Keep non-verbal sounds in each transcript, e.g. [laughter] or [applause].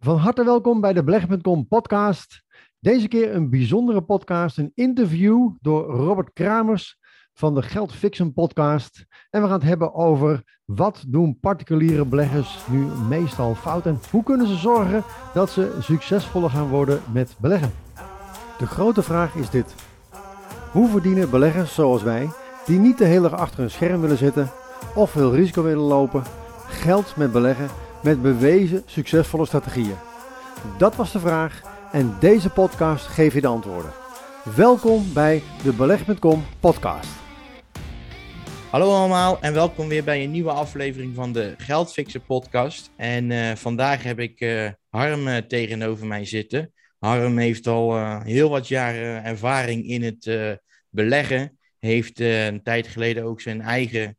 Van harte welkom bij de Beleggen.com podcast. Deze keer een bijzondere podcast, een interview door Robert Kramers van de Geldfixen podcast. En we gaan het hebben over wat doen particuliere beleggers nu meestal fout en hoe kunnen ze zorgen dat ze succesvoller gaan worden met beleggen. De grote vraag is dit. Hoe verdienen beleggers zoals wij, die niet de hele dag achter een scherm willen zitten of veel risico willen lopen, geld met beleggen met bewezen succesvolle strategieën? Dat was de vraag en deze podcast geeft je de antwoorden. Welkom bij de Beleg.com podcast. Hallo allemaal en welkom weer bij een nieuwe aflevering van de Geldfixer podcast. En uh, vandaag heb ik uh, Harm uh, tegenover mij zitten. Harm heeft al heel wat jaren ervaring in het beleggen. Heeft een tijd geleden ook zijn eigen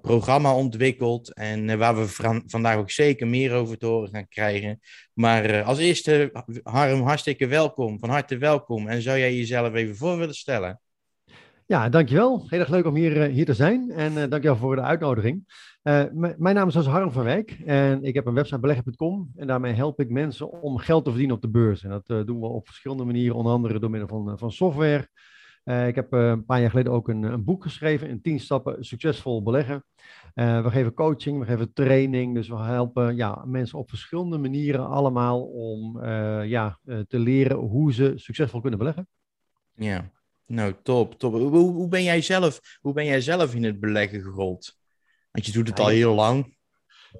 programma ontwikkeld. En uh, waar we vandaag ook zeker meer over te horen gaan krijgen. Maar uh, als eerste, Harm, hartstikke welkom. Van harte welkom. En zou jij jezelf even voor willen stellen? Ja, dankjewel. Heel erg leuk om hier, hier te zijn. En dankjewel voor de uitnodiging. mijn naam is dus Harm van Wijk. En ik heb een website beleggen.com. En daarmee help ik mensen om geld te verdienen op de beurs. En dat doen we op verschillende manieren. Onder andere door middel van, van software. Uh, ik heb uh, een paar jaar geleden ook een, een, boek geschreven in 10 stappen succesvol beleggen. We geven coaching, we geven training, dus we helpen ja, mensen op verschillende manieren allemaal om ja, te leren hoe ze succesvol kunnen beleggen. Ja, nou top, top. Hoe, hoe, ben jij zelf, hoe ben jij zelf in het beleggen gerold? Want je doet het al heel lang.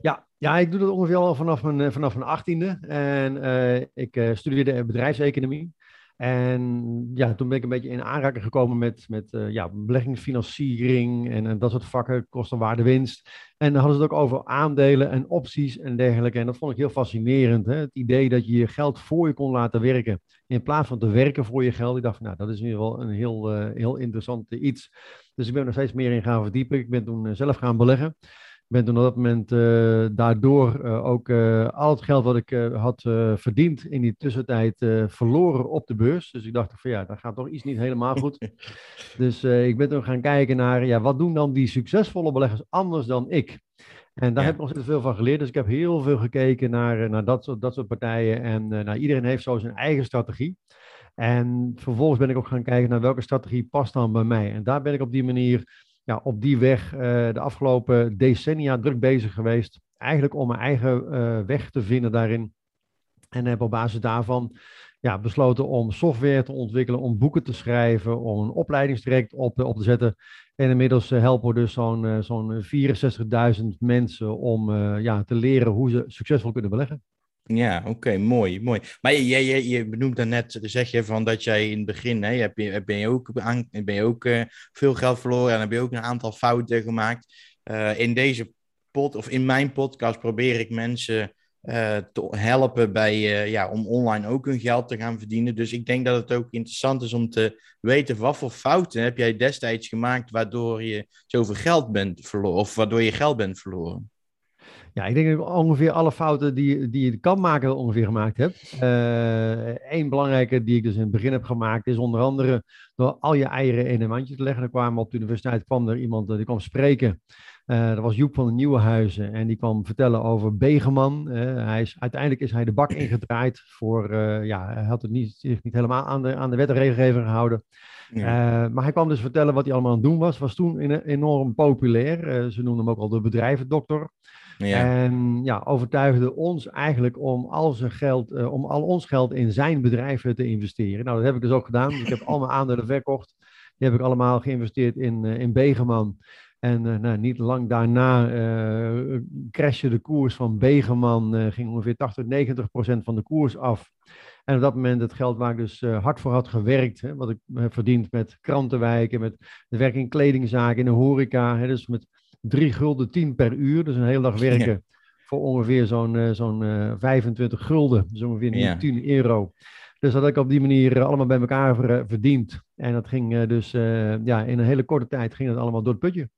Ja, ja, ik doe dat ongeveer al vanaf mijn, vanaf mijn achttiende. En ik studeerde bedrijfseconomie. En ja, toen ben ik een beetje in aanraking gekomen met, met uh, ja, beleggingsfinanciering en, en, dat soort vakken, kosten, waarde, winst. En dan hadden ze het ook over aandelen en opties en dergelijke. En dat vond ik heel fascinerend. Hè? Het idee dat je je geld voor je kon laten werken, in plaats van te werken voor je geld. Ik dacht, nou, dat is in ieder geval een heel, uh, heel interessant iets. Dus ik ben er steeds meer in gaan verdiepen. Ik ben toen uh, zelf gaan beleggen ben toen op dat moment uh, daardoor uh, ook uh, al het geld wat ik had verdiend in die tussentijd verloren op de beurs. Dus ik dacht van ja, dat gaat toch iets niet helemaal goed. [laughs] dus ik ben toen gaan kijken naar ja, wat doen dan die succesvolle beleggers anders dan ik? En daar ja. heb ik nog steeds veel van geleerd. Dus ik heb heel veel gekeken naar, naar dat, soort, dat soort partijen. En nou, iedereen heeft zo zijn eigen strategie. En vervolgens ben ik ook gaan kijken naar welke strategie past dan bij mij. En daar ben ik op die manier ja, op die weg uh, de afgelopen decennia druk bezig geweest. Eigenlijk om mijn eigen uh, weg te vinden daarin. En heb op basis daarvan ja, besloten om software te ontwikkelen, om boeken te schrijven, om een opleidingstraject op, op te zetten. En inmiddels helpen we dus zo'n zo'n 64.000 mensen om ja, te leren hoe ze succesvol kunnen beleggen. Ja, oké, mooi, mooi. Maar je, je, je benoemt daarnet, zeg je van dat jij in het begin, hè, heb je, ben je ook, ben je ook uh, veel geld verloren en heb je ook een aantal fouten gemaakt. Uh, in deze pod, of in mijn podcast probeer ik mensen te helpen bij, ja, om online ook hun geld te gaan verdienen. Dus ik denk dat het ook interessant is om te weten wat voor fouten heb jij destijds gemaakt waardoor je zoveel geld bent verloren, of waardoor je geld bent verloren. Ja, ik denk dat ik ongeveer alle fouten die, die je kan maken ongeveer gemaakt heb. Eén uh, belangrijke die ik dus in het begin heb gemaakt is onder andere door al je eieren in een mandje te leggen. Er kwam op de universiteit kwam er iemand die kwam spreken. Uh, dat was Joep van de Nieuwenhuizen en die kwam vertellen over Begeman. Uh, hij is, uiteindelijk is hij de bak ingedraaid voor, ja, hij had het niet, zich niet helemaal aan de, aan de wet en regelgeving gehouden. Ja. maar hij kwam dus vertellen wat hij allemaal aan het doen was. Was toen enorm populair. ze noemden hem ook al de bedrijvendokter. Ja. En ja, overtuigde ons eigenlijk om al, zijn geld, uh, om al ons geld in zijn bedrijven te investeren. Nou, dat heb ik dus ook gedaan. ik heb [laughs] al mijn aandelen verkocht. Die heb ik allemaal geïnvesteerd in, uh, in Begeman. En uh, nou, niet lang daarna uh, crashte de koers van Begeman, uh, ging ongeveer 80, 90 procent van de koers af. En op dat moment het geld waar ik dus hard voor had gewerkt, hè, wat ik heb verdiend met krantenwijken, met het werk in kledingzaken, in de horeca, hè, dus met drie gulden 10 per uur. Dus een hele dag werken voor ongeveer zo'n uh, zo'n uh, 25 gulden. Dus ongeveer ja. 10 euro. Dus dat had ik op die manier uh, allemaal bij elkaar ver, verdiend. En dat ging dus ja, in een hele korte tijd ging het allemaal door het putje.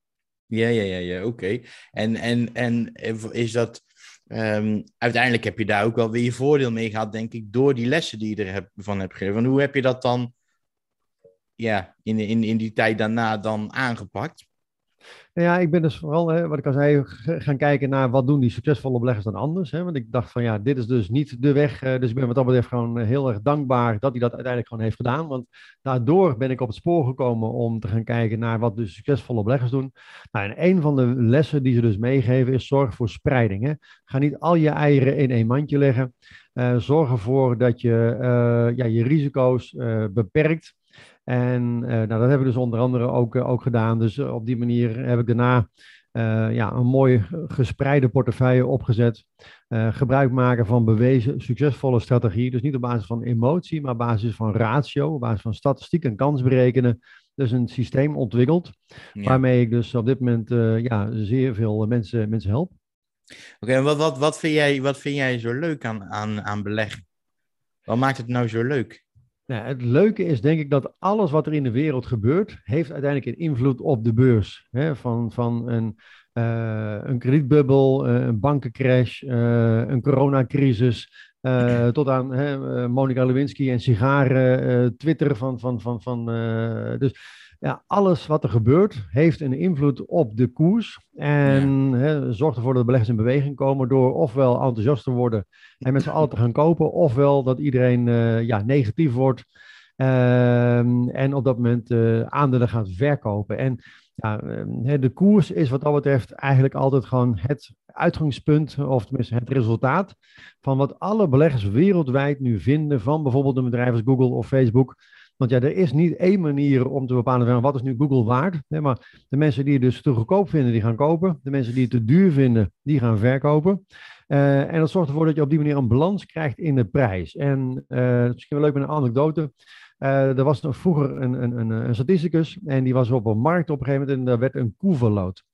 Ja, ja, ja, ja oké. Okay. En, en, en is dat... Um, uiteindelijk heb je daar ook wel weer je voordeel mee gehad, denk ik, door die lessen die je ervan van hebt gegeven. Hoe heb je dat dan ja, in, in, in die tijd daarna dan aangepakt? Nou ja, ik ben dus vooral, hè, wat ik al zei, gaan kijken naar wat doen die succesvolle beleggers dan anders. Hè? Want ik dacht van ja, dit is dus niet de weg. Uh, dus ik ben wat dat betreft gewoon eh, heel erg dankbaar dat hij dat uiteindelijk gewoon heeft gedaan. Want daardoor ben ik op het spoor gekomen om te gaan kijken naar wat de succesvolle beleggers doen. Nou, en een van de lessen die ze dus meegeven is zorg voor spreiding. Hè? Ga niet al je eieren in één mandje leggen. Uh, zorg ervoor dat je ja, je risico's beperkt. En uh, nou, dat hebben we dus onder andere ook, uh, ook gedaan. Dus uh, op die manier heb ik daarna ja, een mooi gespreide portefeuille opgezet. gebruik maken van bewezen succesvolle strategie. Dus niet op basis van emotie, maar op basis van ratio, op basis van statistiek en kans berekenen. Dus een systeem ontwikkeld, ja. waarmee ik dus op dit moment ja, zeer veel mensen, mensen help. Oké, en wat, wat, wat, vind jij, wat vind jij zo leuk aan, aan, aan beleggen? Wat maakt het nou zo leuk? Nou, het leuke is denk ik dat alles wat er in de wereld gebeurt, heeft uiteindelijk een invloed op de beurs. Hè? Van, van een, uh, een kredietbubbel, uh, een bankencrash, uh, een coronacrisis, tot aan Monica Lewinsky en sigaren, Twitter van... van, van, van dus ja, alles wat er gebeurt heeft een invloed op de koers. En ja. hè, zorgt ervoor dat de beleggers in beweging komen door ofwel enthousiast te worden en met z'n allen te gaan kopen, ofwel dat iedereen uh, ja, negatief wordt uh, en op dat moment uh, aandelen gaat verkopen. En ja, ehm, de koers is wat dat betreft eigenlijk altijd gewoon het uitgangspunt, of tenminste het resultaat van wat alle beleggers wereldwijd nu vinden van bijvoorbeeld een bedrijf als Google of Facebook. Want ja, er is niet één manier om te bepalen van wat is nu Google waard. Nee, maar de mensen die het dus te goedkoop vinden, die gaan kopen. De mensen die het te duur vinden, die gaan verkopen. Uh, en dat zorgt ervoor dat je op die manier een balans krijgt in de prijs. En uh, misschien wel leuk met een anekdote. Uh, er was nog vroeger een, een, een, een, statisticus en die was op een markt op een gegeven moment en daar werd een koe verloot.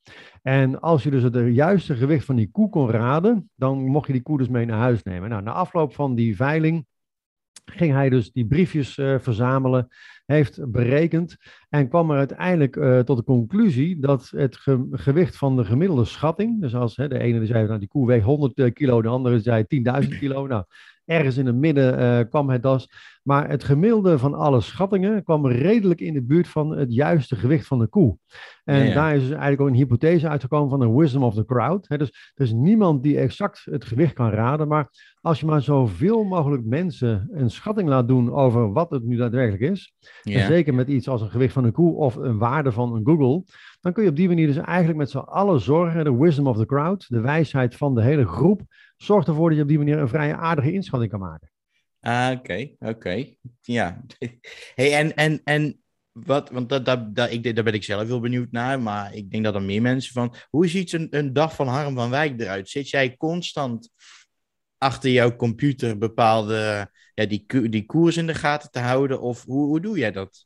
En als je dus het juiste gewicht van die koe kon raden, dan mocht je die koe dus mee naar huis nemen. Nou, na afloop van die veiling ging hij dus die briefjes uh, verzamelen, heeft berekend en kwam er uiteindelijk uh, tot de conclusie dat het ge gewicht van de gemiddelde schatting, dus als hè, de ene zei, nou die koe weegt 100 eh, kilo, de andere zei 10.000 kilo, nou ergens in het midden uh, kwam het das. Maar het gemiddelde van alle schattingen kwam redelijk in de buurt van het juiste gewicht van de koe. En ja, ja. daar is dus eigenlijk ook een hypothese uitgekomen van de wisdom of the crowd. He, dus er is niemand die exact het gewicht kan raden. Maar als je maar zoveel mogelijk mensen een schatting laat doen over wat het nu daadwerkelijk is. Ja. En zeker met iets als een gewicht van een koe of een waarde van een Google. Dan kun je op die manier dus eigenlijk met z'n allen zorgen. De wisdom of the crowd, de wijsheid van de hele groep zorgt ervoor dat je op die manier een vrij aardige inschatting kan maken. Ah, oké, oké. Ja. [laughs] Hey, en, en, en wat, want dat, dat, dat, ik, daar ben ik zelf heel benieuwd naar, maar ik denk dat er meer mensen van. Hoe ziet een, een dag van Harm van Wijk eruit? Zit jij constant achter jouw computer bepaalde ja, die, die koers in de gaten te houden? Of hoe, hoe doe jij dat?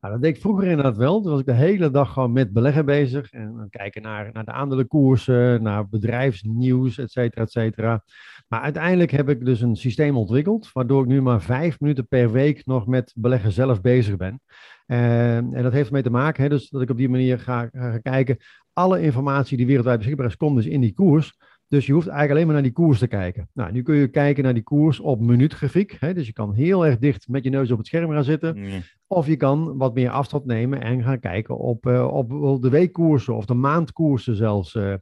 Nou, dat deed ik vroeger inderdaad wel. Toen was ik de hele dag gewoon met beleggen bezig. En kijken naar, naar de aandelenkoersen, naar bedrijfsnieuws, et cetera, et cetera. Maar uiteindelijk heb ik dus een systeem ontwikkeld, waardoor ik nu maar vijf minuten per week nog met beleggen zelf bezig ben. En, en dat heeft ermee te maken, hè, dus dat ik op die manier ga, ga kijken. Alle informatie die wereldwijd beschikbaar is, komt dus in die koers. Dus je hoeft eigenlijk alleen maar naar die koers te kijken. Nou, nu kun je kijken naar die koers op minuutgrafiek. Hè? Dus je kan heel erg dicht met je neus op het scherm gaan zitten. Of je kan wat meer afstand nemen en gaan kijken op, uh, op de weekkoersen of de maandkoersen zelfs. Uh.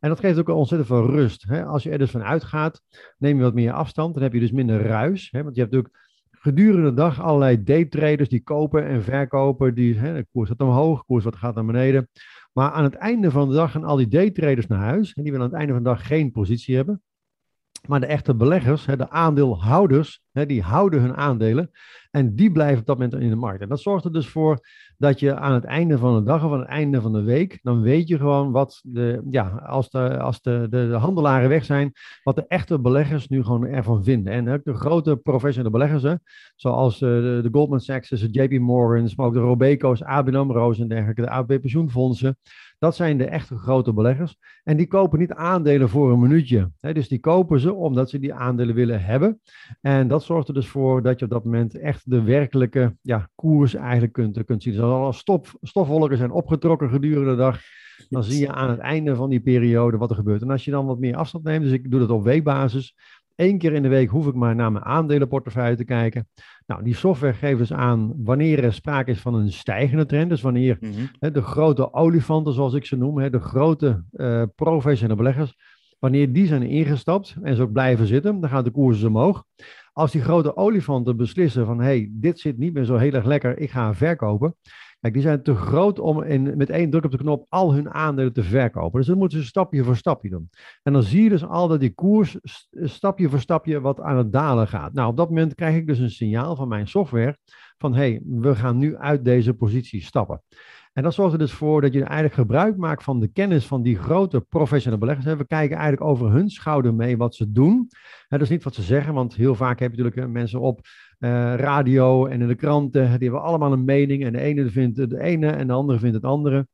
En dat geeft ook ontzettend veel rust. Hè? Als je er dus van uitgaat, neem je wat meer afstand. Dan heb je dus minder ruis. Hè? Want je hebt natuurlijk gedurende de dag allerlei daytraders die kopen en verkopen. Die, hè, de koers gaat omhoog, de koers gaat naar beneden. Maar aan het einde van de dag gaan al die daytraders naar huis. En die willen aan het einde van de dag geen positie hebben. Maar de echte beleggers, de aandeelhouders, die houden hun aandelen. En die blijven op dat moment in de markt. En dat zorgt er dus voor dat je aan het einde van de dag of aan het einde van de week, dan weet je gewoon wat de, ja, als de, als de, de, de handelaren weg zijn, wat de echte beleggers nu gewoon ervan vinden. En ook de grote professionele beleggers, hè, zoals eh, de, de Goldman Sachs, de JP Morgans, maar ook de Robeco's, ABN AMRO's en dergelijke, de AB pensioenfondsen. Dat zijn de echte grote beleggers. En die kopen niet aandelen voor een minuutje. Hè, dus die kopen ze omdat ze die aandelen willen hebben. En dat zorgt er dus voor dat je op dat moment echt de werkelijke ja, koers eigenlijk kunt, kunt zien. Dus als alle stof, stofwolken zijn opgetrokken gedurende de dag, dan zie je aan het einde van die periode wat er gebeurt. En als je dan wat meer afstand neemt, dus ik doe dat op weekbasis, Één keer in de week hoef ik maar naar mijn aandelenportefeuille te kijken. Nou, die software geeft dus aan wanneer er sprake is van een stijgende trend. Dus wanneer Mhm. hè, de grote olifanten, zoals ik ze noem, hè, de grote eh, professionele beleggers, wanneer die zijn ingestapt en ze ook blijven zitten, dan gaan de koersen omhoog. Als die grote olifanten beslissen van, hé, hey, dit zit niet meer zo heel erg lekker, ik ga verkopen. Die zijn te groot om in, met één druk op de knop al hun aandelen te verkopen. Dus dat moeten ze stapje voor stapje doen. En dan zie je dus al dat die koers st- stapje voor stapje wat aan het dalen gaat. Nou, op dat moment krijg ik dus een signaal van mijn software van hé, hey, we gaan nu uit deze positie stappen. En dat zorgt er dus voor dat je eigenlijk gebruik maakt van de kennis van die grote professionele beleggers. We kijken eigenlijk over hun schouder mee wat ze doen. Dat is niet wat ze zeggen, want heel vaak heb je natuurlijk eh, mensen op eh, radio en in de kranten. Die hebben allemaal een mening en de ene vindt het ene en de andere vindt het andere.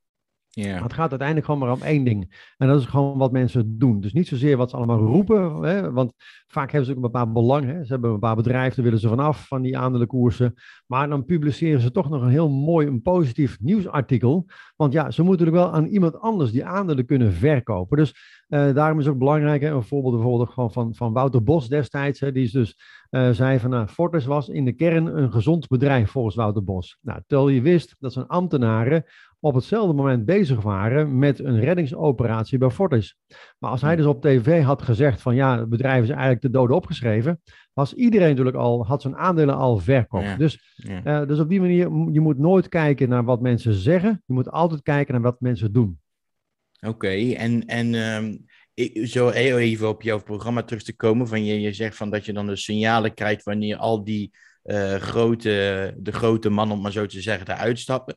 Het gaat uiteindelijk gewoon maar om één ding. En dat is gewoon wat mensen doen. Dus niet zozeer wat ze allemaal roepen. Hè, want vaak hebben ze ook een bepaald belang. Hè. Ze hebben een bepaald bedrijf, daar willen ze vanaf, van die aandelenkoersen. Maar dan publiceren ze toch nog een heel mooi, een positief nieuwsartikel. Want ja, ze moeten natuurlijk wel aan iemand anders die aandelen kunnen verkopen. Dus eh, daarom is het ook belangrijk. Hè, een voorbeeld bijvoorbeeld gewoon van, van Wouter Bos destijds. Hè, die is dus eh, zei van, nou, Fortis was in de kern een gezond bedrijf volgens Wouter Bos. Nou, terwijl je wist dat zijn ambtenaren op hetzelfde moment bezig waren met een reddingsoperatie bij Fortis. Maar als hij dus op tv had gezegd van ja, het bedrijf is eigenlijk de dode opgeschreven, was iedereen natuurlijk al, had zijn aandelen al verkocht. Ja. Dus, Ja. eh, dus op die manier, je moet nooit kijken naar wat mensen zeggen, je moet altijd kijken naar wat mensen doen. Oké, en, en ehm, ik, zo heel even op jouw programma terug te komen. Van je, je zegt van dat je dan de signalen krijgt wanneer al die eh, grote, de grote mannen, om maar zo te zeggen, eruit stappen.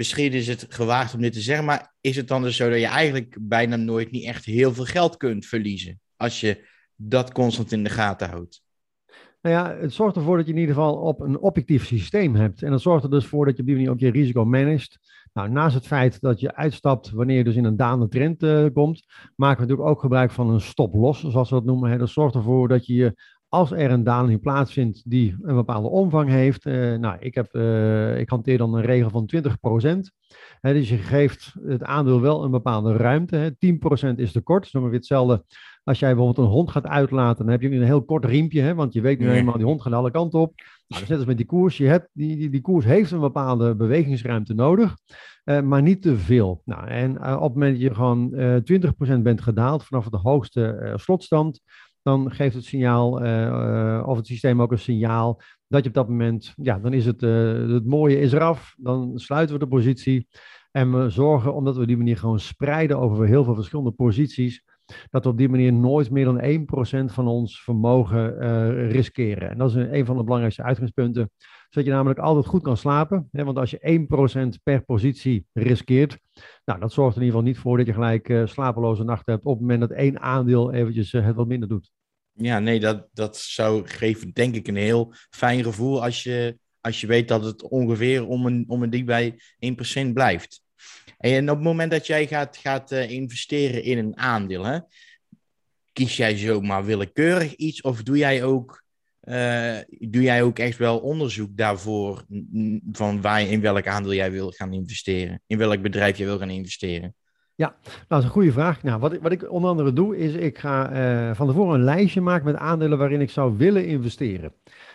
Misschien is het gewaagd om dit te zeggen, maar is het dan dus zo dat je eigenlijk bijna nooit niet echt heel veel geld kunt verliezen als je dat constant in de gaten houdt? Nou ja, het zorgt ervoor dat je in ieder geval op een objectief systeem hebt. En dat zorgt er dus voor dat je op die manier ook je risico managt. Nou, naast het feit dat je uitstapt wanneer je dus in een dalende trend eh, komt, maken we natuurlijk ook gebruik van een stop-loss, zoals we dat noemen. Dat zorgt ervoor dat je je, als er een daling plaatsvindt die een bepaalde omvang heeft, eh, nou, ik, heb, eh, ik hanteer dan een regel van 20%. Hè, dus je geeft het aandeel wel een bepaalde ruimte. Hè. 10% is te kort, dat is ongeveer hetzelfde als jij bijvoorbeeld een hond gaat uitlaten, dan heb je een heel kort riempje, hè, want je weet nu Ja. eenmaal, die hond gaat alle kanten op. Nou, is net als met die koers. Je hebt, die, die, die koers heeft een bepaalde bewegingsruimte nodig, eh, maar niet te veel. Nou, en op het moment dat je gewoon eh 20% bent gedaald vanaf de hoogste slotstand, dan geeft het signaal, eh, of het systeem ook een signaal, dat je op dat moment, ja, dan is het, eh, het mooie is eraf, dan sluiten we de positie. En we zorgen, omdat we die manier gewoon spreiden over heel veel verschillende posities, dat we op die manier nooit meer dan 1% van ons vermogen eh, riskeren. En dat is een, een van de belangrijkste uitgangspunten, zodat je namelijk altijd goed kan slapen. Hè? Want als je 1% per positie riskeert, nou, dat zorgt in ieder geval niet voor dat je gelijk eh, slapeloze nachten hebt op het moment dat één aandeel eventjes eh, het wat minder doet. Ja, nee, dat, dat zou geven, denk ik, een heel fijn gevoel als je, als je weet dat het ongeveer om een, om een dik bij 1% blijft. En op het moment dat jij gaat, gaat eh, investeren in een aandeel, hè, kies jij zomaar willekeurig iets of doe jij ook, eh, doe jij ook echt wel onderzoek daarvoor van waar je, in welk aandeel jij wil gaan investeren? In welk bedrijf jij wil gaan investeren? Nou, dat is een goede vraag. Nou, wat ik, wat ik onder andere doe, is ik ga eh, van tevoren een lijstje maken met aandelen waarin ik zou willen investeren.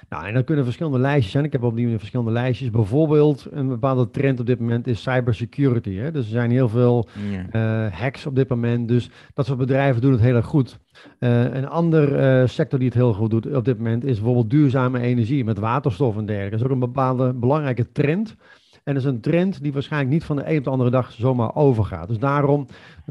Nou, en dat kunnen verschillende lijstjes zijn. Ik heb op die manier verschillende lijstjes. Bijvoorbeeld, een bepaalde trend op dit moment is cybersecurity. Hè? Dus er zijn heel veel eh, hacks op dit moment. Dus dat soort bedrijven doen het heel erg goed. Eh, een ander eh, sector die het heel goed doet op dit moment is bijvoorbeeld duurzame energie met waterstof en dergelijke. Dat is ook een bepaalde belangrijke trend. En dat is een trend die waarschijnlijk niet van de een op de andere dag zomaar overgaat. Dus daarom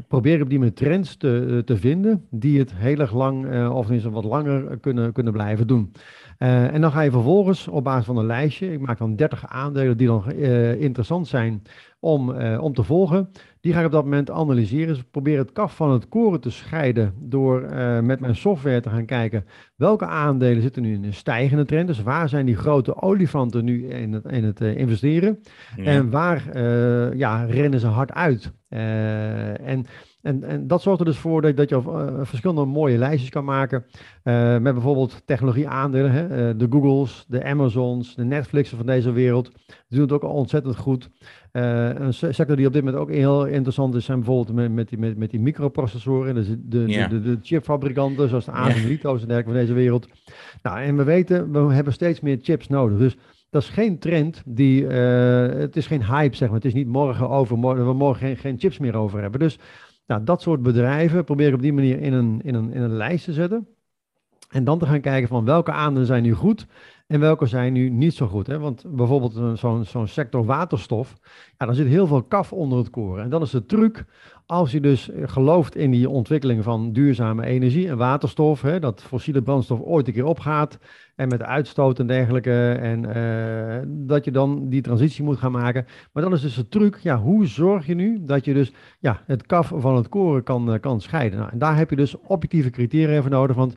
probeer ik op die manier trends te, te vinden die het heel erg lang, eh, of tenminste wat langer, kunnen, kunnen blijven doen. Eh, en dan ga je vervolgens op basis van een lijstje, ik maak dan 30 aandelen die dan eh, interessant zijn om, eh, om te volgen. Die ga ik op dat moment analyseren. Dus ik probeer het kaf van het koren te scheiden door eh, met mijn software te gaan kijken welke aandelen zitten nu in een stijgende trend. Dus waar zijn die grote olifanten nu in het, in het eh, investeren? Ja. En waar eh, ja, rennen ze hard uit? Eh, en En, en dat zorgt er dus voor dat, dat je uh, verschillende mooie lijstjes kan maken. Uh, met bijvoorbeeld technologie aandelen. Hè? De Googles, de Amazons, de Netflixen van deze wereld. Die doen het ook ontzettend goed. een sector die op dit moment ook heel interessant is, zijn bijvoorbeeld met, met, die, met, met die microprocessoren. Dus de, de, de, de, chipfabrikanten, zoals de yeah. Lito's en dergelijke van deze wereld. Nou, en we weten, we hebben steeds meer chips nodig. Dus dat is geen trend die, het is geen hype, zeg maar. Het is niet morgen overmorgen, we morgen geen, geen chips meer over hebben. Dus nou, dat soort bedrijven probeer ik op die manier in een, in, een, in een lijst te zetten. En dan te gaan kijken van welke aandelen zijn nu goed en welke zijn nu niet zo goed. Hè? Want bijvoorbeeld zo'n zo'n sector waterstof, ja, daar zit heel veel kaf onder het koren. En dan is de truc als je dus gelooft in die ontwikkeling van duurzame energie en waterstof, hè, dat fossiele brandstof ooit een keer opgaat en met uitstoot en dergelijke, en uh, dat je dan die transitie moet gaan maken. Maar dan is dus de truc, ja, hoe zorg je nu dat je dus ja, het kaf van het koren kan, kan scheiden? Nou, en daar heb je dus objectieve criteria voor nodig, want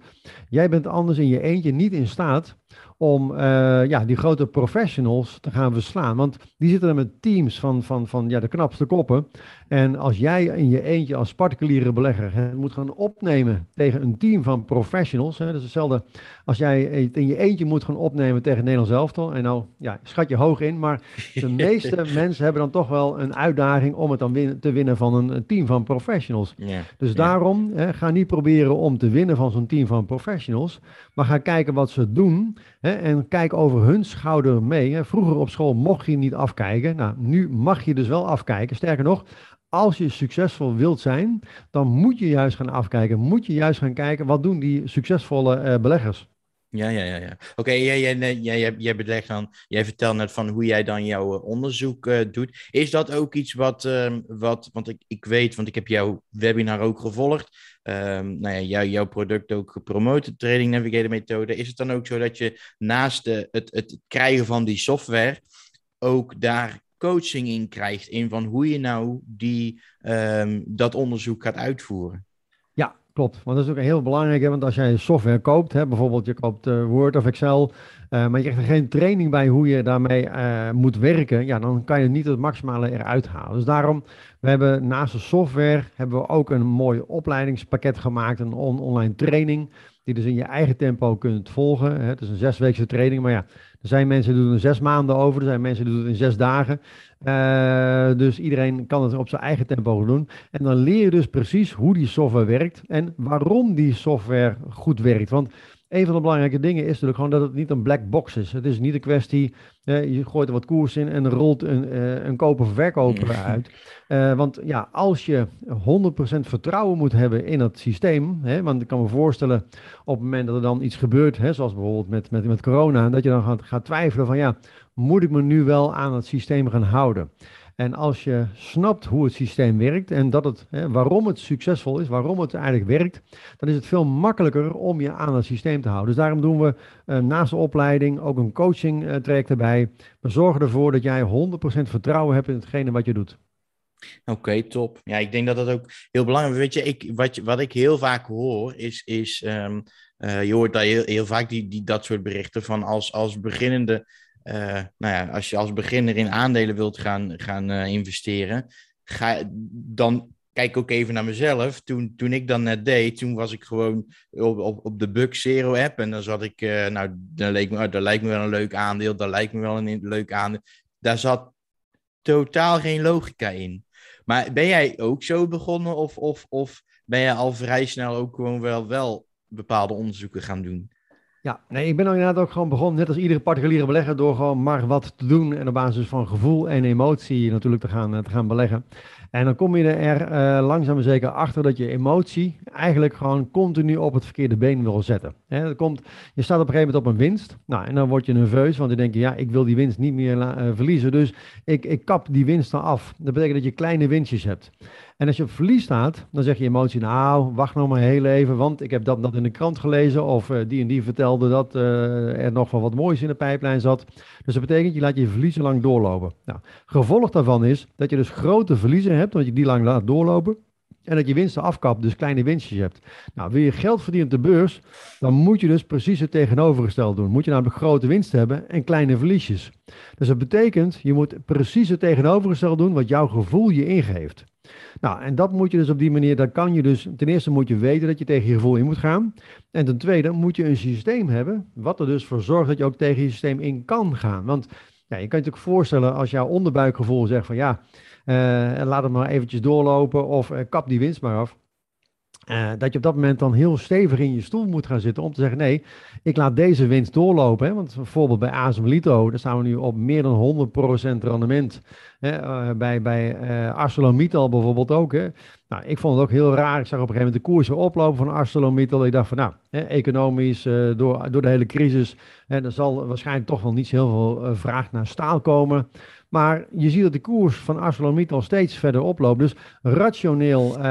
jij bent anders in je eentje niet in staat om uh, ja, die grote professionals te gaan verslaan. Want die zitten er met teams van, van, van ja, de knapste koppen. En als jij in je eentje als particuliere belegger het moet gaan opnemen tegen een team van professionals. Hè, dat is hetzelfde als jij het in je eentje moet gaan opnemen tegen Nederlands elftal. En nou, ja, schat je hoog in. Maar de [laughs] meeste mensen hebben dan toch wel een uitdaging om het dan win te winnen van een, een team van professionals. Yeah, dus yeah. daarom, hè, ga niet proberen om te winnen van zo'n team van professionals. Maar ga kijken wat ze doen. Hè, en kijk over hun schouder mee. Hè. Vroeger op school mocht je niet afkijken. Nou, nu mag je dus wel afkijken. Sterker nog, als je succesvol wilt zijn, dan moet je juist gaan afkijken. Moet je juist gaan kijken, wat doen die succesvolle uh, beleggers? Ja, ja, ja. ja. Oké, okay, jij, jij, jij, jij belegt dan, jij vertelt net van hoe jij dan jouw eh, onderzoek uh, doet. Is dat ook iets wat, uh, wat want ik, ik weet, want ik heb jouw webinar ook gevolgd. Um, nou ja, jou, jouw product ook gepromoot, de Trading Navigator methode. Is het dan ook zo dat je naast de, het, het krijgen van die software ook daar coaching in krijgt in van hoe je nou die, um, dat onderzoek gaat uitvoeren. Klopt. Want dat is ook heel belangrijk, hè? want als jij software koopt, hè, bijvoorbeeld je koopt uh, Word of Excel, uh, maar je krijgt er geen training bij hoe je daarmee uh, moet werken, ja, dan kan je niet het maximale eruit halen. Dus daarom, we hebben naast de software, hebben we ook een mooi opleidingspakket gemaakt, een on online training, die dus in je eigen tempo kunt volgen. Hè. Het is een zesweekse training, maar ja, er zijn mensen die doen er zes maanden over, er zijn mensen die doen het in zes dagen. Uh, dus iedereen kan het op zijn eigen tempo doen. En dan leer je dus precies hoe die software werkt en waarom die software goed werkt. Want een van de belangrijke dingen is natuurlijk gewoon dat het niet een black box is. Het is niet een kwestie, je gooit er wat koers in en rolt een, uh, een koper of verkoper uit. Uh, want ja, als je 100% vertrouwen moet hebben in het systeem, hè, want ik kan me voorstellen op het moment dat er dan iets gebeurt, hè, zoals bijvoorbeeld met, met, met corona, dat je dan gaat, gaat twijfelen van ja, moet ik me nu wel aan het systeem gaan houden? En als je snapt hoe het systeem werkt en dat het, hè, waarom het succesvol is, waarom het eigenlijk werkt, dan is het veel makkelijker om je aan het systeem te houden. Dus daarom doen we uh, naast de opleiding ook een coaching uh, traject erbij. We zorgen ervoor dat jij 100% vertrouwen hebt in hetgene wat je doet. Oké, top. Ja, ik denk dat dat ook heel belangrijk is. Weet je, ik, wat, wat ik heel vaak hoor, is, is um, uh, je hoort daar heel, heel vaak die, die, dat soort berichten van als, als beginnende nou ja, als je als beginner in aandelen wilt gaan, gaan uh, investeren, ga, dan kijk ook even naar mezelf. Toen, toen ik dan net deed, toen was ik gewoon op, op, de Buck Zero app. En dan zat ik, uh, nou, dat leek, me, dat lijkt me wel een leuk aandeel. Dat lijkt me wel een leuk aandeel. Daar zat totaal geen logica in. Maar ben jij ook zo begonnen? Of, of, of ben je al vrij snel ook gewoon wel, wel bepaalde onderzoeken gaan doen? Ja, nee, ik ben inderdaad ook gewoon begonnen, net als iedere particuliere belegger, door gewoon maar wat te doen en op basis van gevoel en emotie natuurlijk te gaan, te gaan beleggen. En dan kom je er uh, langzaam en zeker achter dat je emotie eigenlijk gewoon continu op het verkeerde been wil zetten. Komt, je staat op een gegeven moment op een winst. Nou, en dan word je nerveus, want dan denk je, ja, ik wil die winst niet meer uh, verliezen. Dus ik, ik kap die winst dan af. Dat betekent dat je kleine winstjes hebt. En als je op verlies staat, dan zeg je emotie, nou, wacht nog maar heel even, want ik heb dat, dat in de krant gelezen. Of uh, die en die vertelde dat er nog wel wat moois in de pijplijn zat. Dus dat betekent, je laat je verliezen lang doorlopen. Nou, gevolg daarvan is dat je dus grote verliezen hebt, want je die lang laat doorlopen. En dat je winsten afkapt, dus kleine winstjes hebt. Nou, wil je geld verdienen op de beurs, dan moet je dus precies het tegenovergestelde doen. Moet je namelijk grote winsten hebben en kleine verliesjes. Dus dat betekent, je moet precies het tegenovergestelde doen wat jouw gevoel je ingeeft. Nou, en dat moet je dus op die manier, dat kan je dus, ten eerste moet je weten dat je tegen je gevoel in moet gaan. En ten tweede moet je een systeem hebben, wat er dus voor zorgt dat je ook tegen je systeem in kan gaan. Want ja, je kan je natuurlijk voorstellen als jouw onderbuikgevoel zegt van ja, uh, laat het maar eventjes doorlopen of uh, kap die winst maar af. Uh, dat je op dat moment dan heel stevig in je stoel moet gaan zitten om te zeggen: nee, ik laat deze winst doorlopen. Hè? Want bijvoorbeeld bij ASMLito, daar staan we nu op meer dan 100% rendement. Hè? Uh, bij bij uh, ArcelorMittal bijvoorbeeld ook. Hè? Nou, ik vond het ook heel raar. Ik zag op een gegeven moment de koersen oplopen van ArcelorMittal. Ik dacht van nou, hè, economisch, door, door de hele crisis, hè, er zal waarschijnlijk toch wel niet heel veel vraag naar staal komen. Maar je ziet dat de koers van ArcelorMittal steeds verder oploopt. Dus rationeel uh,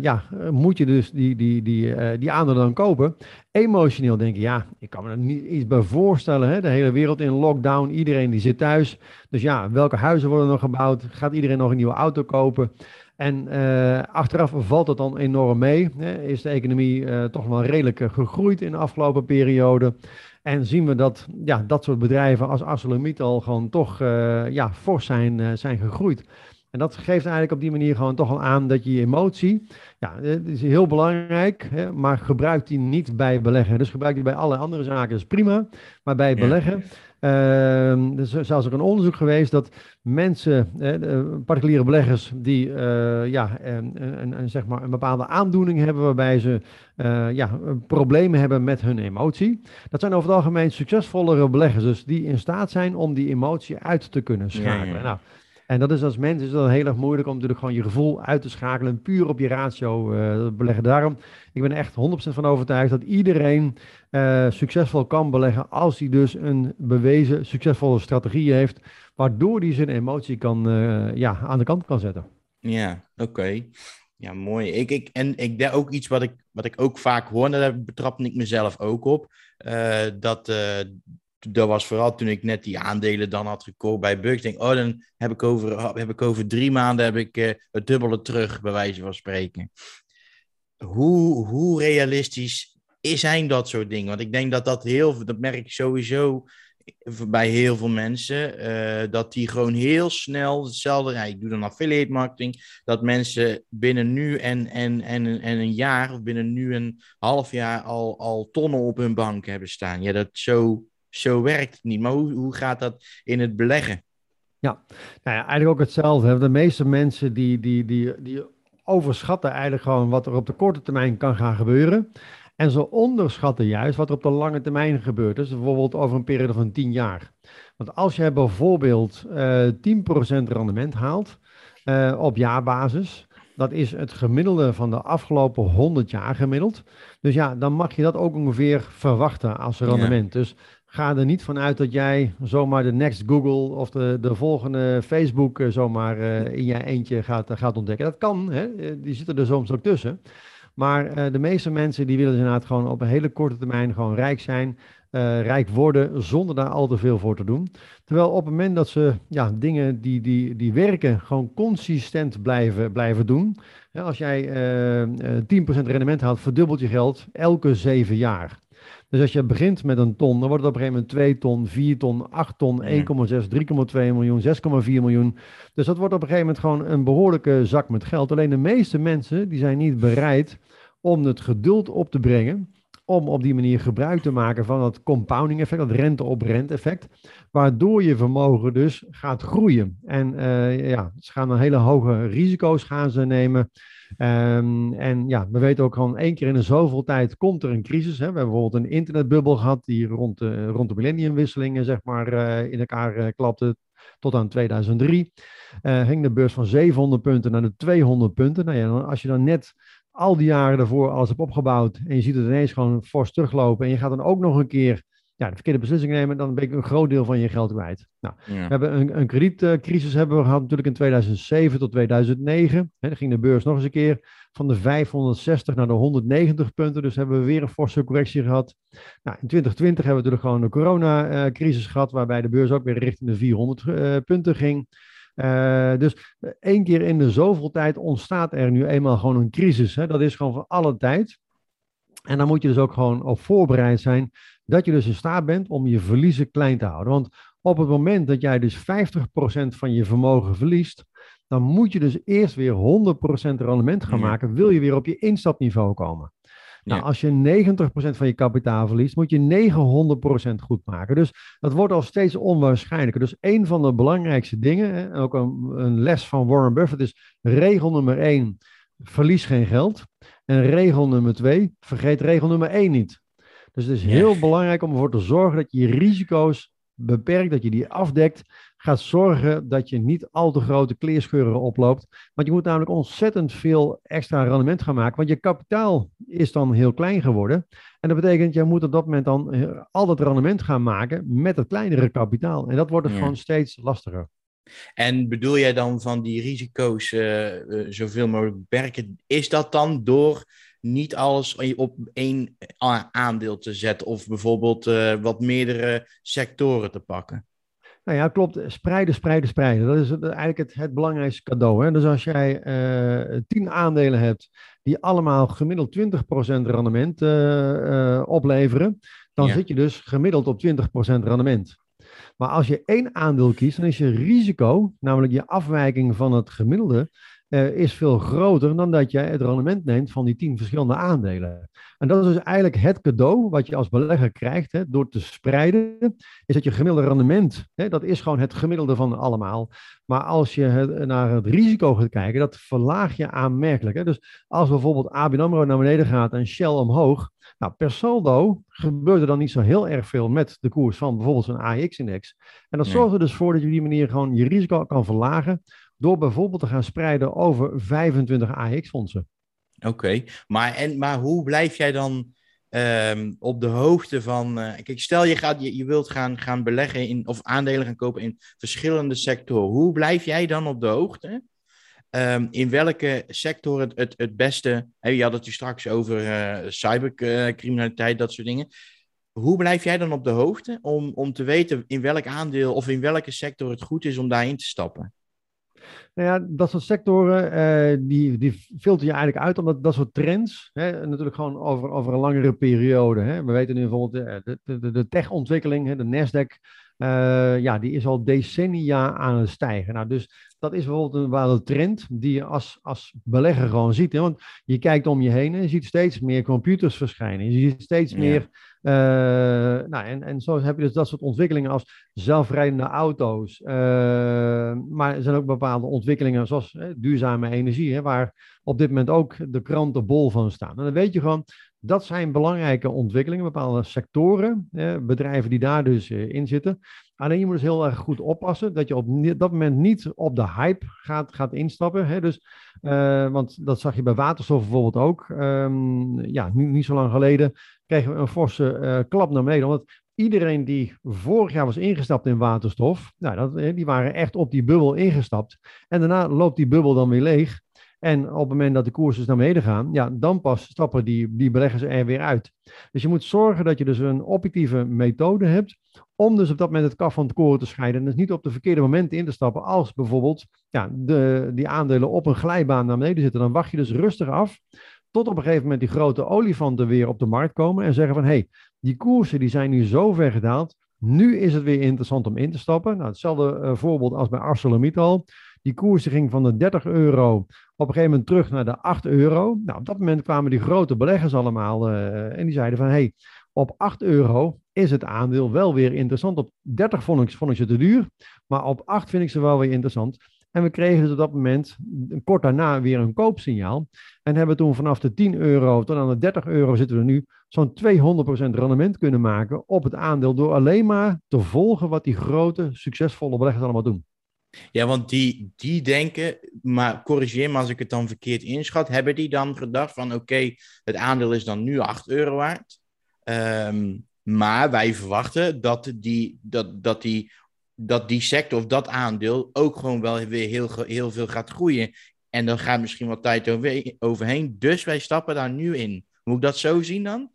ja, moet je dus die, die, die, uh, die aandelen dan kopen. Emotioneel denk je, ja, ik kan me er niet iets bij voorstellen. Hè? De hele wereld in lockdown, iedereen die zit thuis. Dus ja, welke huizen worden nog gebouwd? Gaat iedereen nog een nieuwe auto kopen? En uh, achteraf valt het dan enorm mee. Hè? Is de economie toch wel redelijk gegroeid in de afgelopen periode. En zien we dat ja, dat soort bedrijven als ArcelorMittal gewoon toch uh, ja, fors zijn, uh, zijn gegroeid. En dat geeft eigenlijk op die manier gewoon toch al aan dat je emotie, ja, het is heel belangrijk, hè, maar gebruik die niet bij beleggen. Dus gebruik die bij alle andere zaken, dat is prima. Maar bij beleggen, er is zelfs ook een onderzoek geweest dat mensen, eh, particuliere beleggers, die uh, ja, een, een, een, zeg maar een bepaalde aandoening hebben waarbij ze ja, problemen hebben met hun emotie. Dat zijn over het algemeen succesvollere beleggers, dus die in staat zijn om die emotie uit te kunnen schakelen. Ja, ja. Nou, en dat is als mens is dat heel erg moeilijk om natuurlijk gewoon je gevoel uit te schakelen, puur op je ratio uh, beleggen. Daarom, ik ben echt 100% van overtuigd dat iedereen uh, succesvol kan beleggen als hij dus een bewezen succesvolle strategie heeft, waardoor hij zijn emotie kan, uh, ja, aan de kant kan zetten. Ja, oké. Ja, mooi. Ik, ik, en ik denk ook iets wat ik, wat ik ook vaak hoor, en daar betrap ik mezelf ook op, dat dat was vooral toen ik net die aandelen dan had gekocht bij Bugs. Denk, oh, dan heb ik over, heb ik over drie maanden heb ik, uh, het dubbele terug, bij wijze van spreken. Hoe, hoe realistisch zijn dat soort dingen? Want ik denk dat dat heel, dat merk ik sowieso bij heel veel mensen, uh, dat die gewoon heel snel hetzelfde, ja, ik doe dan affiliate marketing, dat mensen binnen nu en, en, en, en een jaar, of binnen nu een half jaar al, al tonnen op hun bank hebben staan. Ja, dat zo zo werkt het niet. Maar hoe, hoe gaat dat in het beleggen? Ja, nou ja eigenlijk ook hetzelfde. De meeste mensen die, die, die, die overschatten eigenlijk gewoon wat er op de korte termijn kan gaan gebeuren. En ze onderschatten juist wat er op de lange termijn gebeurt. Dus bijvoorbeeld over een periode van 10 jaar. Want als je bijvoorbeeld uh, 10% rendement haalt uh, op jaarbasis, dat is het gemiddelde van de afgelopen 100 jaar gemiddeld. Dus ja, dan mag je dat ook ongeveer verwachten als rendement. Ja. Dus ga er niet vanuit dat jij zomaar de next Google of de, de volgende Facebook uh, zomaar uh, in je eentje gaat, uh, gaat ontdekken. Dat kan, hè? die zitten er soms ook tussen. Maar de meeste mensen die willen inderdaad gewoon op een hele korte termijn gewoon rijk zijn, rijk worden, zonder daar al te veel voor te doen. Terwijl op het moment dat ze ja, dingen die, die, die werken, gewoon consistent blijven, blijven doen. Als jij 10% rendement haalt, verdubbelt je geld elke zeven jaar. Dus als je begint met een ton, dan wordt het op een gegeven moment 2 ton, 4 ton, 8 ton, 1,6, 3,2 miljoen, 6,4 miljoen. Dus dat wordt op een gegeven moment gewoon een behoorlijke zak met geld. Alleen de meeste mensen die zijn niet bereid om het geduld op te brengen om op die manier gebruik te maken van dat compounding effect, dat rente op rente effect, waardoor je vermogen dus gaat groeien. En uh, ja, ze gaan dan hele hoge risico's gaan ze nemen. Um, en ja, we weten ook gewoon één keer in de zoveel tijd komt er een crisis. Hè. We hebben bijvoorbeeld een internetbubbel gehad die rond de, rond de millenniumwisselingen zeg maar uh, in elkaar uh, klapte tot aan 2003. Uh, ging de beurs van 700 punten naar de 200 punten. Nou ja, als je dan net al die jaren daarvoor alles hebt opgebouwd en je ziet het ineens gewoon fors teruglopen en je gaat dan ook nog een keer ja, de verkeerde beslissing nemen, dan ben ik een groot deel van je geld kwijt. Nou, ja. We hebben een, een kredietcrisis hebben we gehad natuurlijk in 2007 tot 2009. He, dan ging de beurs nog eens een keer van de 560 naar de 190 punten. Dus hebben we weer een forse correctie gehad. Nou, in 2020 hebben we natuurlijk gewoon de coronacrisis gehad, waarbij de beurs ook weer richting de 400 uh, punten ging. Uh, dus één keer in de zoveel tijd ontstaat er nu eenmaal gewoon een crisis. Hè? Dat is gewoon voor alle tijd. En dan moet je dus ook gewoon op voorbereid zijn dat je dus in staat bent om je verliezen klein te houden. Want op het moment dat jij dus 50% van je vermogen verliest, dan moet je dus eerst weer 100% rendement gaan maken, wil je weer op je instapniveau komen. Nou, Ja. als je 90% van je kapitaal verliest, moet je 900% goed maken. Dus dat wordt al steeds onwaarschijnlijker. Dus een van de belangrijkste dingen, hè, ook een, een les van Warren Buffett, is regel nummer 1, verlies geen geld. En regel nummer 2, vergeet regel nummer 1 niet. Dus het is heel belangrijk om ervoor te zorgen dat je je risico's beperkt, dat je die afdekt. Gaat zorgen dat je niet al te grote kleerscheuren oploopt. Want je moet namelijk ontzettend veel extra rendement gaan maken. Want je kapitaal is dan heel klein geworden. En dat betekent, je moet op dat moment dan eh, al dat rendement gaan maken met het kleinere kapitaal. En dat wordt dus Ja. gewoon steeds lastiger. En bedoel jij dan van die risico's eh, eh, zoveel mogelijk beperken? Is dat dan door niet alles op één a- aandeel te zetten of bijvoorbeeld eh, wat meerdere sectoren te pakken? Nou ja, klopt. Spreiden, spreiden, spreiden. Dat is eigenlijk het, het belangrijkste cadeau. Hè? Dus als jij eh tien aandelen hebt die allemaal gemiddeld 20% rendement eh, eh, opleveren, dan Ja. zit je dus gemiddeld op 20% rendement. Maar als je één aandeel kiest, dan is je risico, namelijk je afwijking van het gemiddelde, eh, is veel groter dan dat jij het rendement neemt van die tien verschillende aandelen. En dat is dus eigenlijk het cadeau wat je als belegger krijgt hè, door te spreiden, is dat je gemiddelde rendement, hè, dat is gewoon het gemiddelde van allemaal. Maar als je het, naar het risico gaat kijken, dat verlaag je aanmerkelijk. Hè. Dus als bijvoorbeeld ABN AMRO naar beneden gaat en Shell omhoog, nou, per saldo gebeurt er dan niet zo heel erg veel met de koers van bijvoorbeeld zo'n AX-index. En dat zorgt er dus voor dat je op die manier gewoon je risico kan verlagen door bijvoorbeeld te gaan spreiden over 25 AX-fondsen. Oké, maar, en, maar hoe blijf jij dan ehm, op de hoogte van. eh, kijk, stel je, gaat, je, je wilt gaan, gaan beleggen in, of aandelen gaan kopen in verschillende sectoren. Hoe blijf jij dan op de hoogte? Ehm, in welke sector het, het, het beste. Hè, je had het hier straks over eh, cybercriminaliteit, dat soort dingen. Hoe blijf jij dan op de hoogte om, om te weten in welk aandeel of in welke sector het goed is om daarin te stappen? Nou ja, dat soort sectoren, eh, die, die filter je eigenlijk uit, omdat dat soort trends, hè, natuurlijk gewoon over, over een langere periode. Hè. We weten nu bijvoorbeeld eh, de, de, de, tech-ontwikkeling, de Nasdaq, eh, ja, die is al decennia aan het stijgen. Nou, dus dat is bijvoorbeeld een bepaalde trend die je als, als belegger gewoon ziet. Hè? Want je kijkt om je heen en je ziet steeds meer computers verschijnen. Je ziet steeds Ja. meer. Eh, nou, en, en zo heb je dus dat soort ontwikkelingen als zelfrijdende auto's. eh, maar er zijn ook bepaalde ontwikkelingen zoals hè, duurzame energie, hè, waar op dit moment ook de kranten bol van staan. En dan weet je gewoon, dat zijn belangrijke ontwikkelingen, bepaalde sectoren, bedrijven die daar dus eh, in zitten. Alleen je moet dus heel erg goed oppassen dat je op dat moment niet op de hype gaat, gaat instappen. Hè? Dus, eh, want dat zag je bij waterstof bijvoorbeeld ook. Ehm, ja, niet, niet zo lang geleden kregen we een forse eh, klap naar beneden. Omdat iedereen die vorig jaar was ingestapt in waterstof, nou, dat, die waren echt op die bubbel ingestapt. En daarna loopt die bubbel dan weer leeg. En op het moment dat de koersen naar beneden gaan, ja, dan pas stappen die, die beleggers er weer uit. Dus je moet zorgen dat je dus een objectieve methode hebt om dus op dat moment het kaf van het koren te scheiden. En dus niet op de verkeerde momenten in te stappen. Als bijvoorbeeld ja, de, die aandelen op een glijbaan naar beneden zitten. Dan wacht je dus rustig af tot op een gegeven moment die grote olifanten weer op de markt komen. En zeggen van, hé, hey, die koersen die zijn nu zo ver gedaald. Nu is het weer interessant om in te stappen. Nou, hetzelfde uh, voorbeeld als bij ArcelorMittal. Die koers ging van de 30 euro op een gegeven moment terug naar de 8 euro. Nou, op dat moment kwamen die grote beleggers allemaal uh, en die zeiden van, hey, op 8 euro is het aandeel wel weer interessant. Op 30 vond ik, vond ik ze te duur, maar op 8 vind ik ze wel weer interessant. En we kregen dus op dat moment kort daarna weer een koopsignaal. En hebben toen vanaf de 10 euro tot aan de 30 euro zitten we nu zo'n 200% rendement kunnen maken op het aandeel. Door alleen maar te volgen wat die grote, succesvolle beleggers allemaal doen. Ja, want die, die denken, maar corrigeer me als ik het dan verkeerd inschat, hebben die dan gedacht van oké, het aandeel is dan nu 8 euro waard. Um, maar wij verwachten dat die, dat, dat, die, dat die sector of dat aandeel ook gewoon wel weer heel, heel veel gaat groeien. En dan gaat misschien wat tijd overheen. Dus wij stappen daar nu in. Moet ik dat zo zien dan?